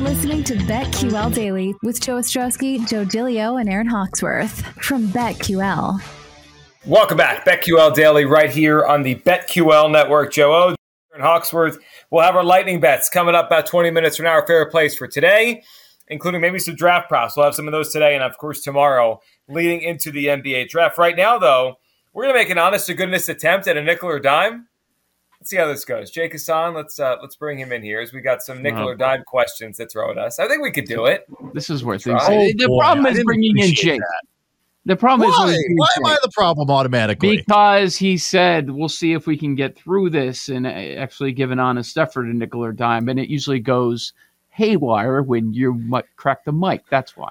You're listening to BetQL Daily with Joe Ostrowski, Joe Gilio, and Aaron Hawksworth from BetQL. Welcome back. BetQL Daily right here on the BetQL Network. Joe O, Aaron Hawksworth. We'll have our lightning bets coming up about 20 minutes from now, our place for today, including maybe some draft props. We'll have some of those today and, of course, tomorrow leading into the NBA draft. Right now, though, we're going to make an honest to goodness attempt at a nickel or dime let's see how this goes. Jake Hassan, let's uh, let's bring him in here as we got some nickel or dime questions to throw at us. I think we could do it. This is where things. Oh, the boy, problem is bringing in Jake. That. The problem Why? is why am I the problem automatically? Because he said we'll see if we can get through this and uh, actually give an honest effort to nickel or dime, and it usually goes haywire when you might crack the mic. That's why.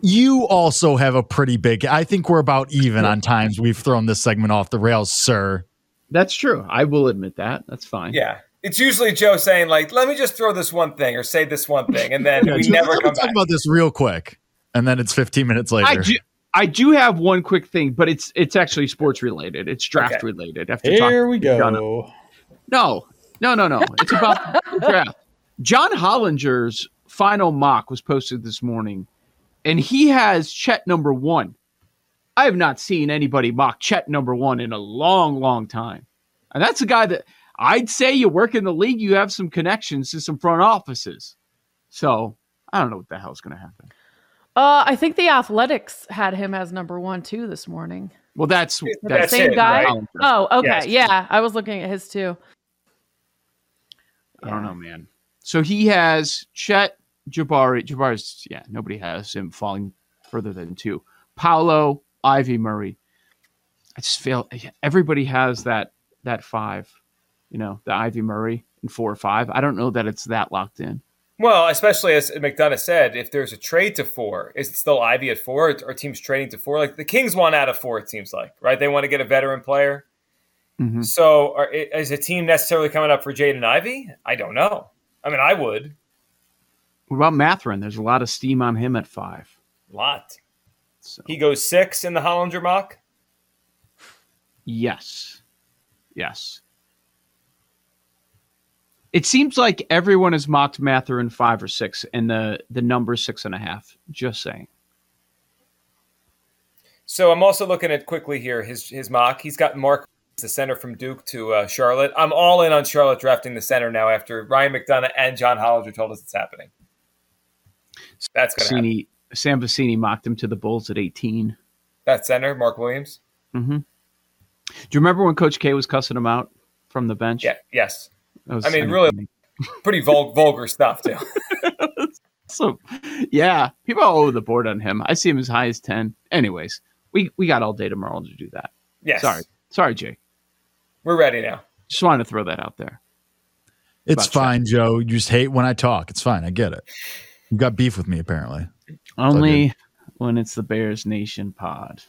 You also have a pretty big. I think we're about even on times we've thrown this segment off the rails, sir. That's true. I will admit that. That's fine. Yeah. It's usually Joe saying like, "Let me just throw this one thing or say this one thing," and then yeah, we never come talk back. about this real quick, and then it's 15 minutes later. I do, I do have one quick thing, but it's it's actually sports related. It's draft okay. related. After Here we go. No, no, no, no. It's about draft. John Hollinger's final mock was posted this morning, and he has Chet number one. I have not seen anybody mock Chet number one in a long, long time. And that's a guy that I'd say you work in the league, you have some connections to some front offices. So I don't know what the hell's going to happen. Uh, I think the Athletics had him as number one too this morning. Well, that's, that's the same it, guy. Right? Oh, okay, yes. yeah. I was looking at his too. I don't know, man. So he has Chet Jabari. Jabari's yeah, nobody has him falling further than two. Paolo Ivey Murray. I just feel everybody has that that five, you know, the Ivey Murray and four or five. I don't know that it's that locked in. Well, especially as McDonough said, if there's a trade to four, is it still Ivey at four? Or teams trading to four? Like the Kings want out of four, it seems like, right? They want to get a veteran player. Mm-hmm. So, are, is a team necessarily coming up for Jaden Ivey? I don't know. I mean, I would. What about Mathurin? There's a lot of steam on him at five. A lot. So. He goes six in the Hollinger mock. Yes. Yes. It seems like everyone has mocked Mathurin five or six, and the the number six and a half. Just saying. So I'm also looking at quickly here his his mock. He's got Mark the center from Duke to uh, Charlotte. I'm all in on Charlotte drafting the center now after Ryan McDonough and John Hollinger told us it's happening. That's going to happen. Sam Vecenie mocked him to the Bulls at 18. That center, Mark Williams. Mm-hmm. Do you remember when Coach K was cussing him out from the bench? Yeah. Yes. I mean, really, pretty vul- vulgar stuff too. so, yeah, people owe the board on him. I see him as high as ten. Anyways, we we got all day tomorrow to do that. Yes. Sorry, sorry, Jake. We're ready now. Just wanted to throw that out there. It's fine, Joe. You just hate when I talk. It's fine. I get it. You got beef with me, apparently. Only when it's the Bears Nation pod.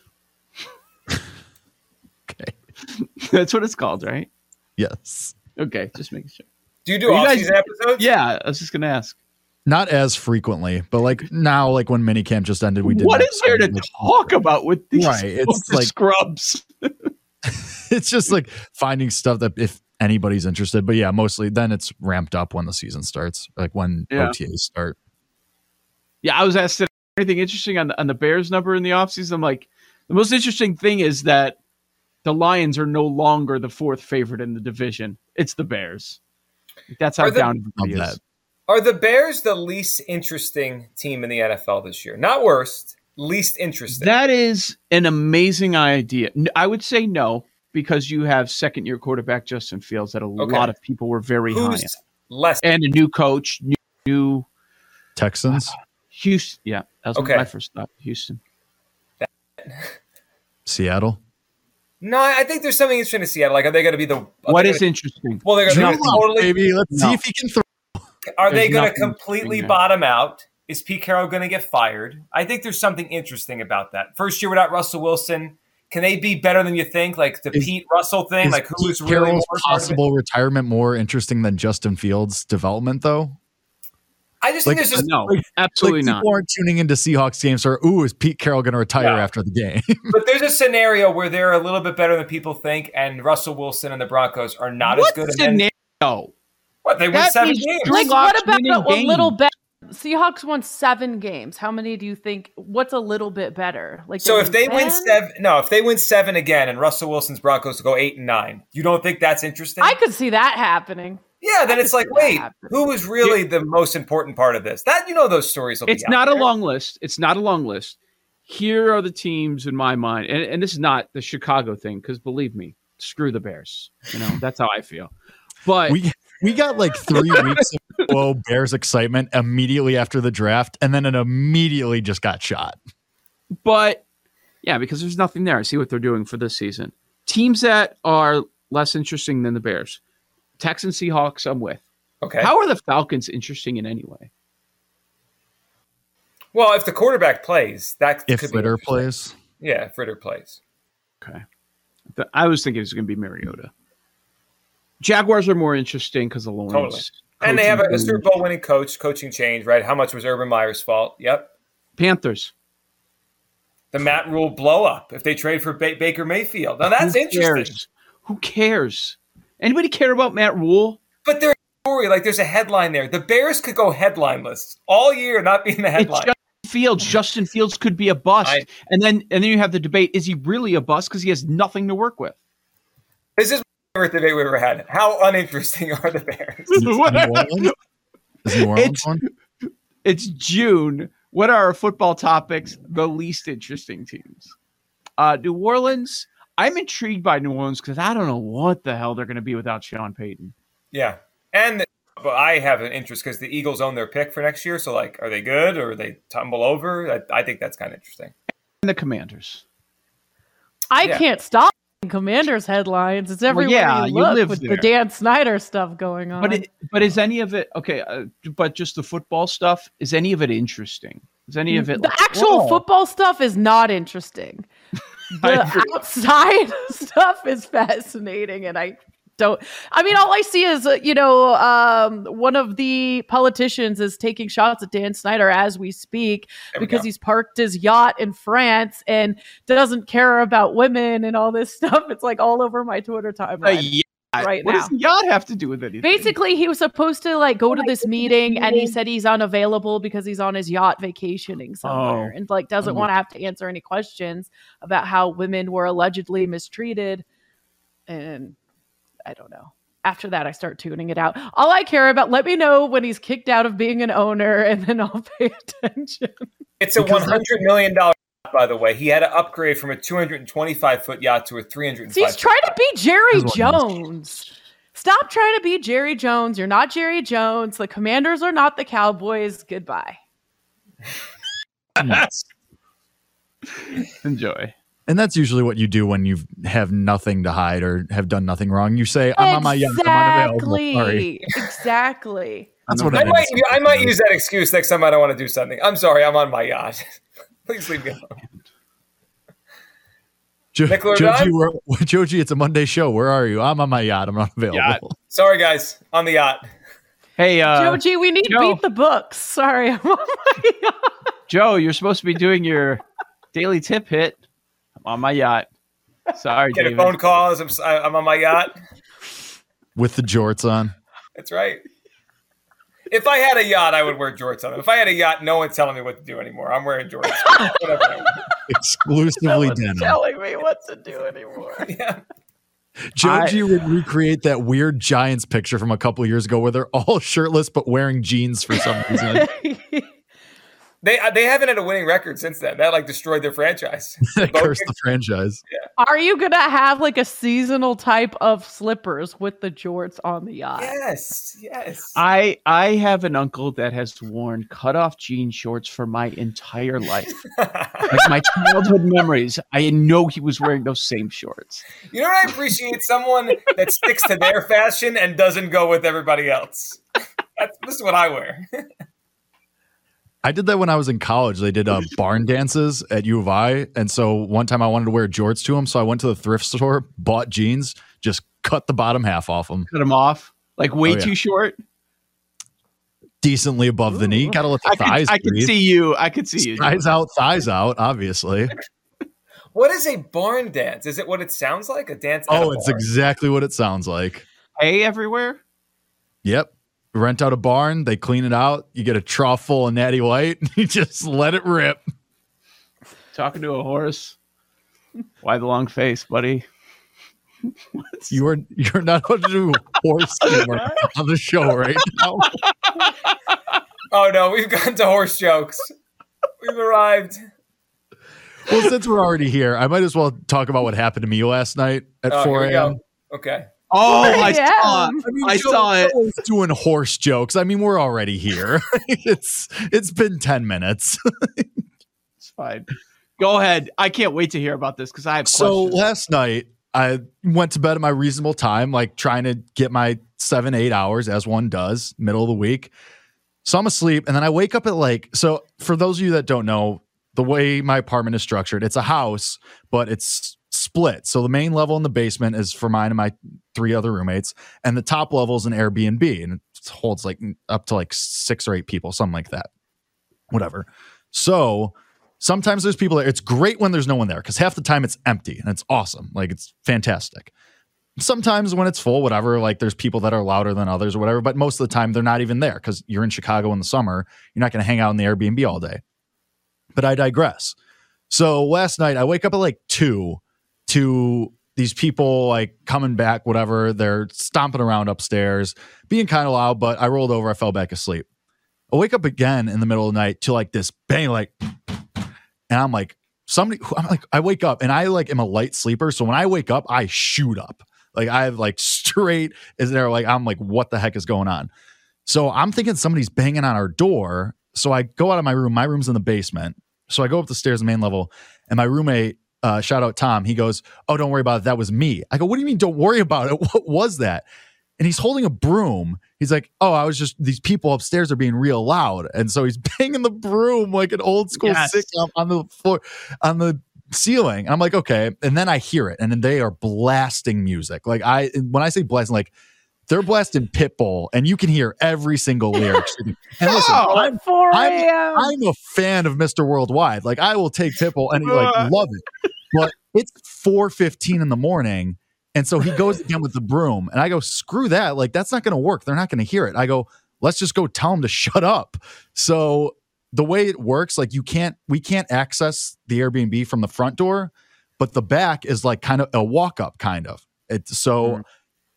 okay. That's what it's called, right? Yes. Okay, just making sure. Do you do all season episodes? Yeah, I was just gonna ask. Not as frequently, but like now, like when minicamp just ended, we did. What is there to talk about with these right? It's like scrubs. it's just like finding stuff that if anybody's interested, but yeah, mostly then it's ramped up when the season starts, like when yeah. OTAs start. Yeah, I was asked anything interesting on the, on the Bears number in the offseason. I'm like, the most interesting thing is that the Lions are no longer the fourth favorite in the division. It's the Bears. That's how the, down everybody is. Are the Bears the least interesting team in the NFL this year? Not worst, least interesting. That is an amazing idea. I would say no because you have second year quarterback Justin Fields that a okay. lot of people were very Who's high. Less and a new coach, new, new Texans. Uh, Houston. Yeah, that was okay. my first thought. Houston. Seattle. No, I think there's something interesting to Seattle. Like, are they going to be the? What is interesting? Well, they're going to be totally. Maybe let's no. see if he can throw. are they going to completely bottom out? Is Pete Carroll going to get fired? I think there's something interesting about that. First year without Russell Wilson, can they be better than you think? Like the Is- Pete Russell thing, Is like who Pete is really Carroll's more part of it? possible retirement more interesting than Justin Fields' development, though? I just like, think there's just No, Like- absolutely like not. people aren't tuning into Seahawks games or ooh, is Pete Carroll going to retire Yeah. after the game? but there's a scenario where they're a little bit better than people think, and Russell Wilson and the Broncos are not what as good. And then, scenario? what they win That seven is games. Like, what about winning a, a little games. bit? Seahawks won seven games. How many do you think? What's a little bit better? Like, So if they win seven, no, if they win seven again, and Russell Wilson's Broncos go eight and nine, you don't think that's interesting? I could see that happening. Yeah, then it's like, wait, happening. who was really the most important part of this? That you know, those stories. Will It's be out not a there. long list. It's not a long list. Here are the teams in my mind, and, and this is not the Chicago thing because believe me, screw the Bears. You know that's how I feel. But we we got like three weeks of whoa Bears excitement immediately after the draft, and then it immediately just got shot. but yeah, because there's nothing there. I see what they're doing for this season. Teams that are less interesting than the Bears, Texans, Seahawks. I'm with. Okay. How are the Falcons interesting in any way? well, if the quarterback plays, that If could Ridder interesting. plays, yeah, if Ridder plays. Okay. The- I was thinking it was going to be Mariota. Jaguars are more interesting because of Lawrence. Totally. And they have a, a coaching Super. Bowl winning coach, coaching change, right? How much was Urban Meyer's fault? Yep. Panthers. The Matt Rhule blow up if they trade for ba- Baker Mayfield. Now that's Who interesting. Cares? Who cares? Anybody care about Matt Rhule? But there's a story, like there's a headline there. The Bears could go headlineless all year, not be in the It's headline. Justin Fields. Justin Fields could be a bust, I- and then and then you have the debate: is he really a bust because he has nothing to work with? This is my favorite debate we've ever had. How uninteresting are the Bears? is New Orleans, is New Orleans It's- one? It's June. What are our football topics? The least interesting teams. Uh, New Orleans. I'm intrigued by New Orleans because I don't know what the hell they're going to be without Sean Payton. Yeah, and but I have an interest because the Eagles own their pick for next year. So like, are they good or are they tumble over? I, I think that's kind of interesting. And the Commanders. I Yeah. can't stop Commanders headlines. It's everywhere yeah, you you look live with there. the Dan Snyder stuff going on. But it, but is any of it okay? Uh, but just the football stuff is any of it interesting? Is any of it the like, actual whoa. football stuff is not interesting. The outside stuff is fascinating, and I don't. I mean, all I see is uh, you know um, one of the politicians is taking shots at Dan Snyder as we speak There because go. he's parked his yacht in France and doesn't care about women and all this stuff. It's like all over my Twitter A timeline. yacht. Right what now. does the yacht have to do with anything? Basically, he was supposed to like go to this meeting, and he said he's unavailable because he's on his yacht vacationing oh. somewhere, Oh. and like doesn't Oh. want to have to answer any questions about how women were allegedly mistreated. And I don't know. After that, I start tuning it out. All I care about, let me know when he's kicked out of being an owner, and then I'll pay attention. It's a Because one hundred million dollar. By the way, he had to upgrade from a 225 foot yacht to a 305. So he's trying to be Jerry That's what it Jones. Stop trying to be Jerry Jones. You're not Jerry Jones. The Commanders are not the Cowboys. Goodbye. enjoy. And that's usually what you do when you have nothing to hide or have done nothing wrong. You say, "I'm on my yacht. I'm unavailable." Sorry. Exactly. Exactly. That's what I it might. I might use that excuse next time I don't want to do something. I'm sorry, I'm on my yacht. Please leave me alone. Jo- Joji, where- Joji, it's a Monday show. Where are you? I'm on my yacht. I'm not available. Yacht. Sorry, guys, on the yacht. Hey, uh, Joji, we need Joe. beat the books. Sorry. I'm on my yacht. Joe, you're supposed to be doing your daily tip hit. I'm on my yacht. Sorry, Get a David. phone call I'm, s- I- I'm on my yacht. With the jorts on. That's right. If I had a yacht, I would wear jorts on them. If I had a yacht, no one's telling me what to do anymore. I'm wearing jorts. Whatever. Exclusively No denim. one's telling me what to do anymore. Yeah. Joji would recreate that weird Giants picture from a couple of years ago where they're all shirtless but wearing jeans for some reason. They uh, they haven't had a winning record since then. That like destroyed their franchise. that cursed the franchise. Yeah. Are you gonna have like a seasonal type of slippers with the jorts on the yacht? yes, yes. I I have an uncle that has worn cut off jean shorts for my entire life. like my childhood memories, I know he was wearing those same shorts. you know what I appreciate? Someone that sticks to their fashion and doesn't go with everybody else. That's, this is what I wear. I did that when I was in college. They did uh, barn dances at U of I, and so one time I wanted to wear jorts to them, so I went to the thrift store, bought jeans, just cut the bottom half off them, Cut him off. Like way Oh, yeah. too short. decently above the knee. Got to let the I could, thighs I could see you. I could see you. Thighs out, thighs out. Obviously. What is a barn dance? Is it what it sounds like? A dance? at a Oh, it's barn? exactly what it sounds like. Hay everywhere. Yep. Rent out a barn, they clean it out. You get a trough full of natty white. You just let it rip. Talking to a horse. Why the long face, buddy? You are you're not allowed to do horse humor on the show right now. Oh no, we've gotten to horse jokes. We've arrived. Well, since we're already here, I might as well talk about what happened to me last night at Oh, 4 a.m. Okay. Oh, I Yeah. saw. it. I Joe- saw it. Joe's doing horse jokes. I mean, we're already here. it's it's been 10 minutes. It's fine. Go ahead. I can't wait to hear about this because I have So questions. last night I went to bed at my reasonable time, like trying to get my seven, eight hours as one does, middle of the week. So I'm asleep, and then I wake up at like so. For those of you that don't know, the way my apartment is structured, it's a house, but it's split. So the main level in the basement is for mine and my three other roommates, and the top level is an Airbnb, and it holds like up to like six or eight people, something like that. Whatever. So sometimes there's people there. It's great when there's no one there because half the time it's empty and it's awesome. Like it's fantastic. Sometimes when it's full, whatever, like there's people that are louder than others or whatever, but most of the time they're not even there because you're in Chicago in the summer. You're not going to hang out in the Airbnb all day. But I digress. So last night I wake up at like two to these people like coming back, whatever. They're stomping around upstairs, being kind of loud, but I rolled over. I fell back asleep. I wake up again in the middle of the night to like this bang, like, and I'm like, somebody, I'm like, I wake up and I like am a light sleeper. So when I wake up, I shoot up. Like I have like straight is there like I'm like, what the heck is going on? So I'm thinking somebody's banging on our door. So I go out of my room. My room's in the basement. So I go up the stairs, main level, and my roommate, uh, shout out Tom, he goes, Oh, don't worry about it. That was me. I go, What do you mean don't worry about it? What was that? And he's holding a broom. He's like, Oh, I was just these people upstairs are being real loud. And so he's banging the broom like an old school Yes. sitcom on the floor, on the ceiling. And I'm like, okay. And then I hear it, and then they are blasting music. Like I when I say blasting, like they're blasting Pitbull, and you can hear every single lyric. and listen, Oh, I'm, 4 I'm- a.m. I'm a fan of Mr. Worldwide. Like I will take Pitbull and like love it. But it's 4:15 in the morning. And so he goes again with the broom. And I go, screw that. Like, that's not gonna work. They're not gonna hear it. I go, let's just go tell him to shut up. So the way it works, like you can't, we can't access the Airbnb from the front door, but the back is like kind of a walk up, kind of. It's so Mhm.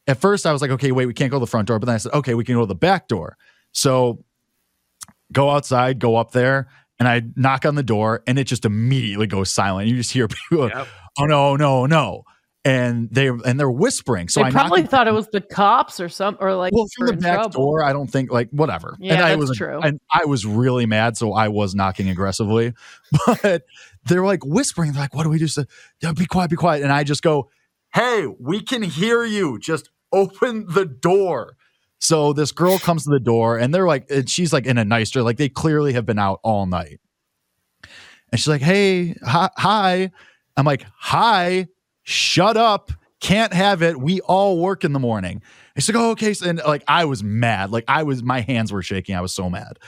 at first I was like, okay, wait, we can't go to the front door. But then I said, okay, we can go to the back door. So go outside, go up there, and I knock on the door, and it just immediately goes silent. You just hear people, Yep. oh no, no, no, and they and they're whispering. So they I probably on- thought it was the cops or some or like well from the back trouble. door. I don't think like whatever. Yeah, and I that's was true. and I was really mad, so I was knocking aggressively. But they're like whispering, they're like, "What do we do?" So, yeah, be quiet, be quiet. And I just go, "Hey, we can hear you. Just open the door." So this girl comes to the door, and they're like, and she's like in a nicer, like they clearly have been out all night. And she's like, "Hey, hi." hi. I'm like, "Hi, shut up." Can't have it. We all work in the morning. And she's like, oh, okay. So, and like, I was mad. Like, I was, my hands were shaking. I was so mad.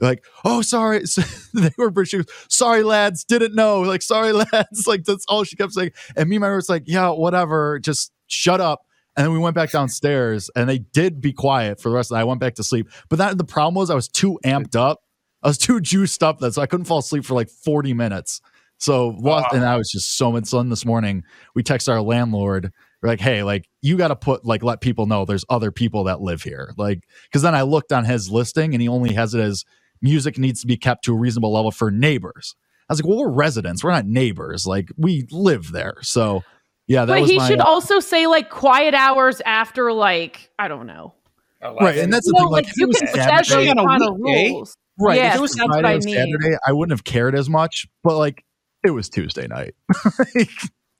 Like, oh, sorry. So they were, was, sorry, lads. Didn't know. Like, sorry, lads. Like, that's all she kept saying. And me and my was like, yeah, whatever. Just shut up. And then we went back downstairs and they did be quiet for the rest of the night. I went back to sleep. But that the problem was I was too amped up. I was too juiced up that so I couldn't fall asleep for like 40 minutes. So lost, and I was just so much fun this morning. We text our landlord. We're like, hey, like you got to put like let people know there's other people that live here. Like, because then I looked on his listing and he only has it as music needs to be kept to a reasonable level for neighbors. I was like, well, we're residents, we're not neighbors. Like we live there. So yeah, that but was he my, should uh, also say like quiet hours after like I don't know. Oh, right. And that's the No, thing. Like, like you can Saturday- set on a kind of rules. Right. Yes, if it was Friday I or. Saturday, I wouldn't have cared as much. But like, it was Tuesday night. Like,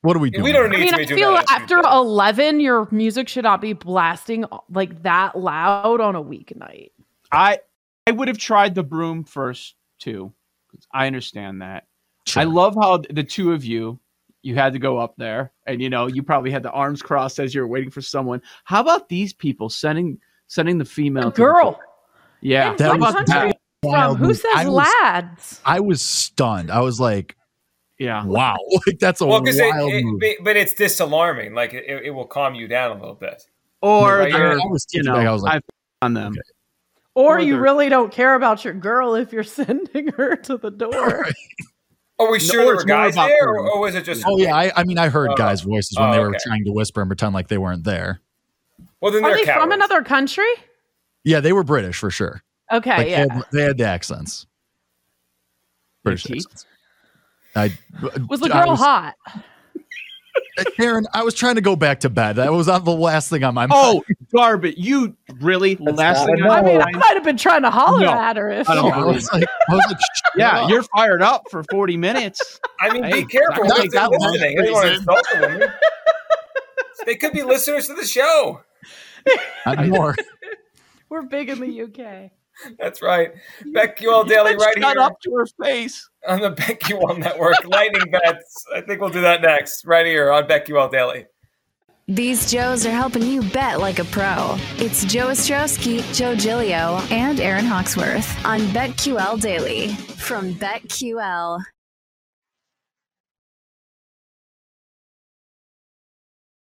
what are we doing? We don't I need mean, to I be doing feel that on after Tuesday. eleven, your music should not be blasting uh, like that loud on a weeknight. I I would have tried the broom first too. 'cause I understand that. I love how the two of you you had to go up there and you know you probably had the arms crossed as you were waiting for someone. How about these people sending sending the female A to the girl. Yeah. And That was- about that? from? Who says I was, lads? I was stunned. I was like, Yeah. wow, like that's a Well, because it, wild it- move. but- but it's disalarming. Like it, it will calm you down a little bit. Or Like, they're, I was you know, back. I was like, on them. Or Or you really don't care about your girl if you're sending her to the door. Are we sure or there were guys about there, or, or was it just? oh yeah, I, I mean, I heard Oh. guys' voices when Oh, they were okay. trying to whisper and pretend like they weren't there. Well, then Are they're they cowards. from another country? Yeah, they were British for sure. Okay, Like, yeah. they, had, they had the accents. British accents. I Was the I girl was- hot? Aaron, I was trying to go back to bed. That was not the last thing on my mind. Oh, Garbage. You really last not thing enough. I mean, I might have been trying to holler No, at her if I don't I was like, I was like, Yeah, up. you're fired up for 40 minutes. I mean, Hey, be careful. I What think if they're that was listening? I don't want to reason. insult the woman. They could be listeners to the show. I'm more. we're big in the UK. That's right. BetQL Daily right Shut here up to her face. On the BetQL Network. Lightning bets. I think we'll do that next, right here on BetQL Daily. These Joes are helping you bet like a pro. It's Joe Ostrowski, Joe Gilio, and Aaron Hawksworth on BetQL Daily from BetQL.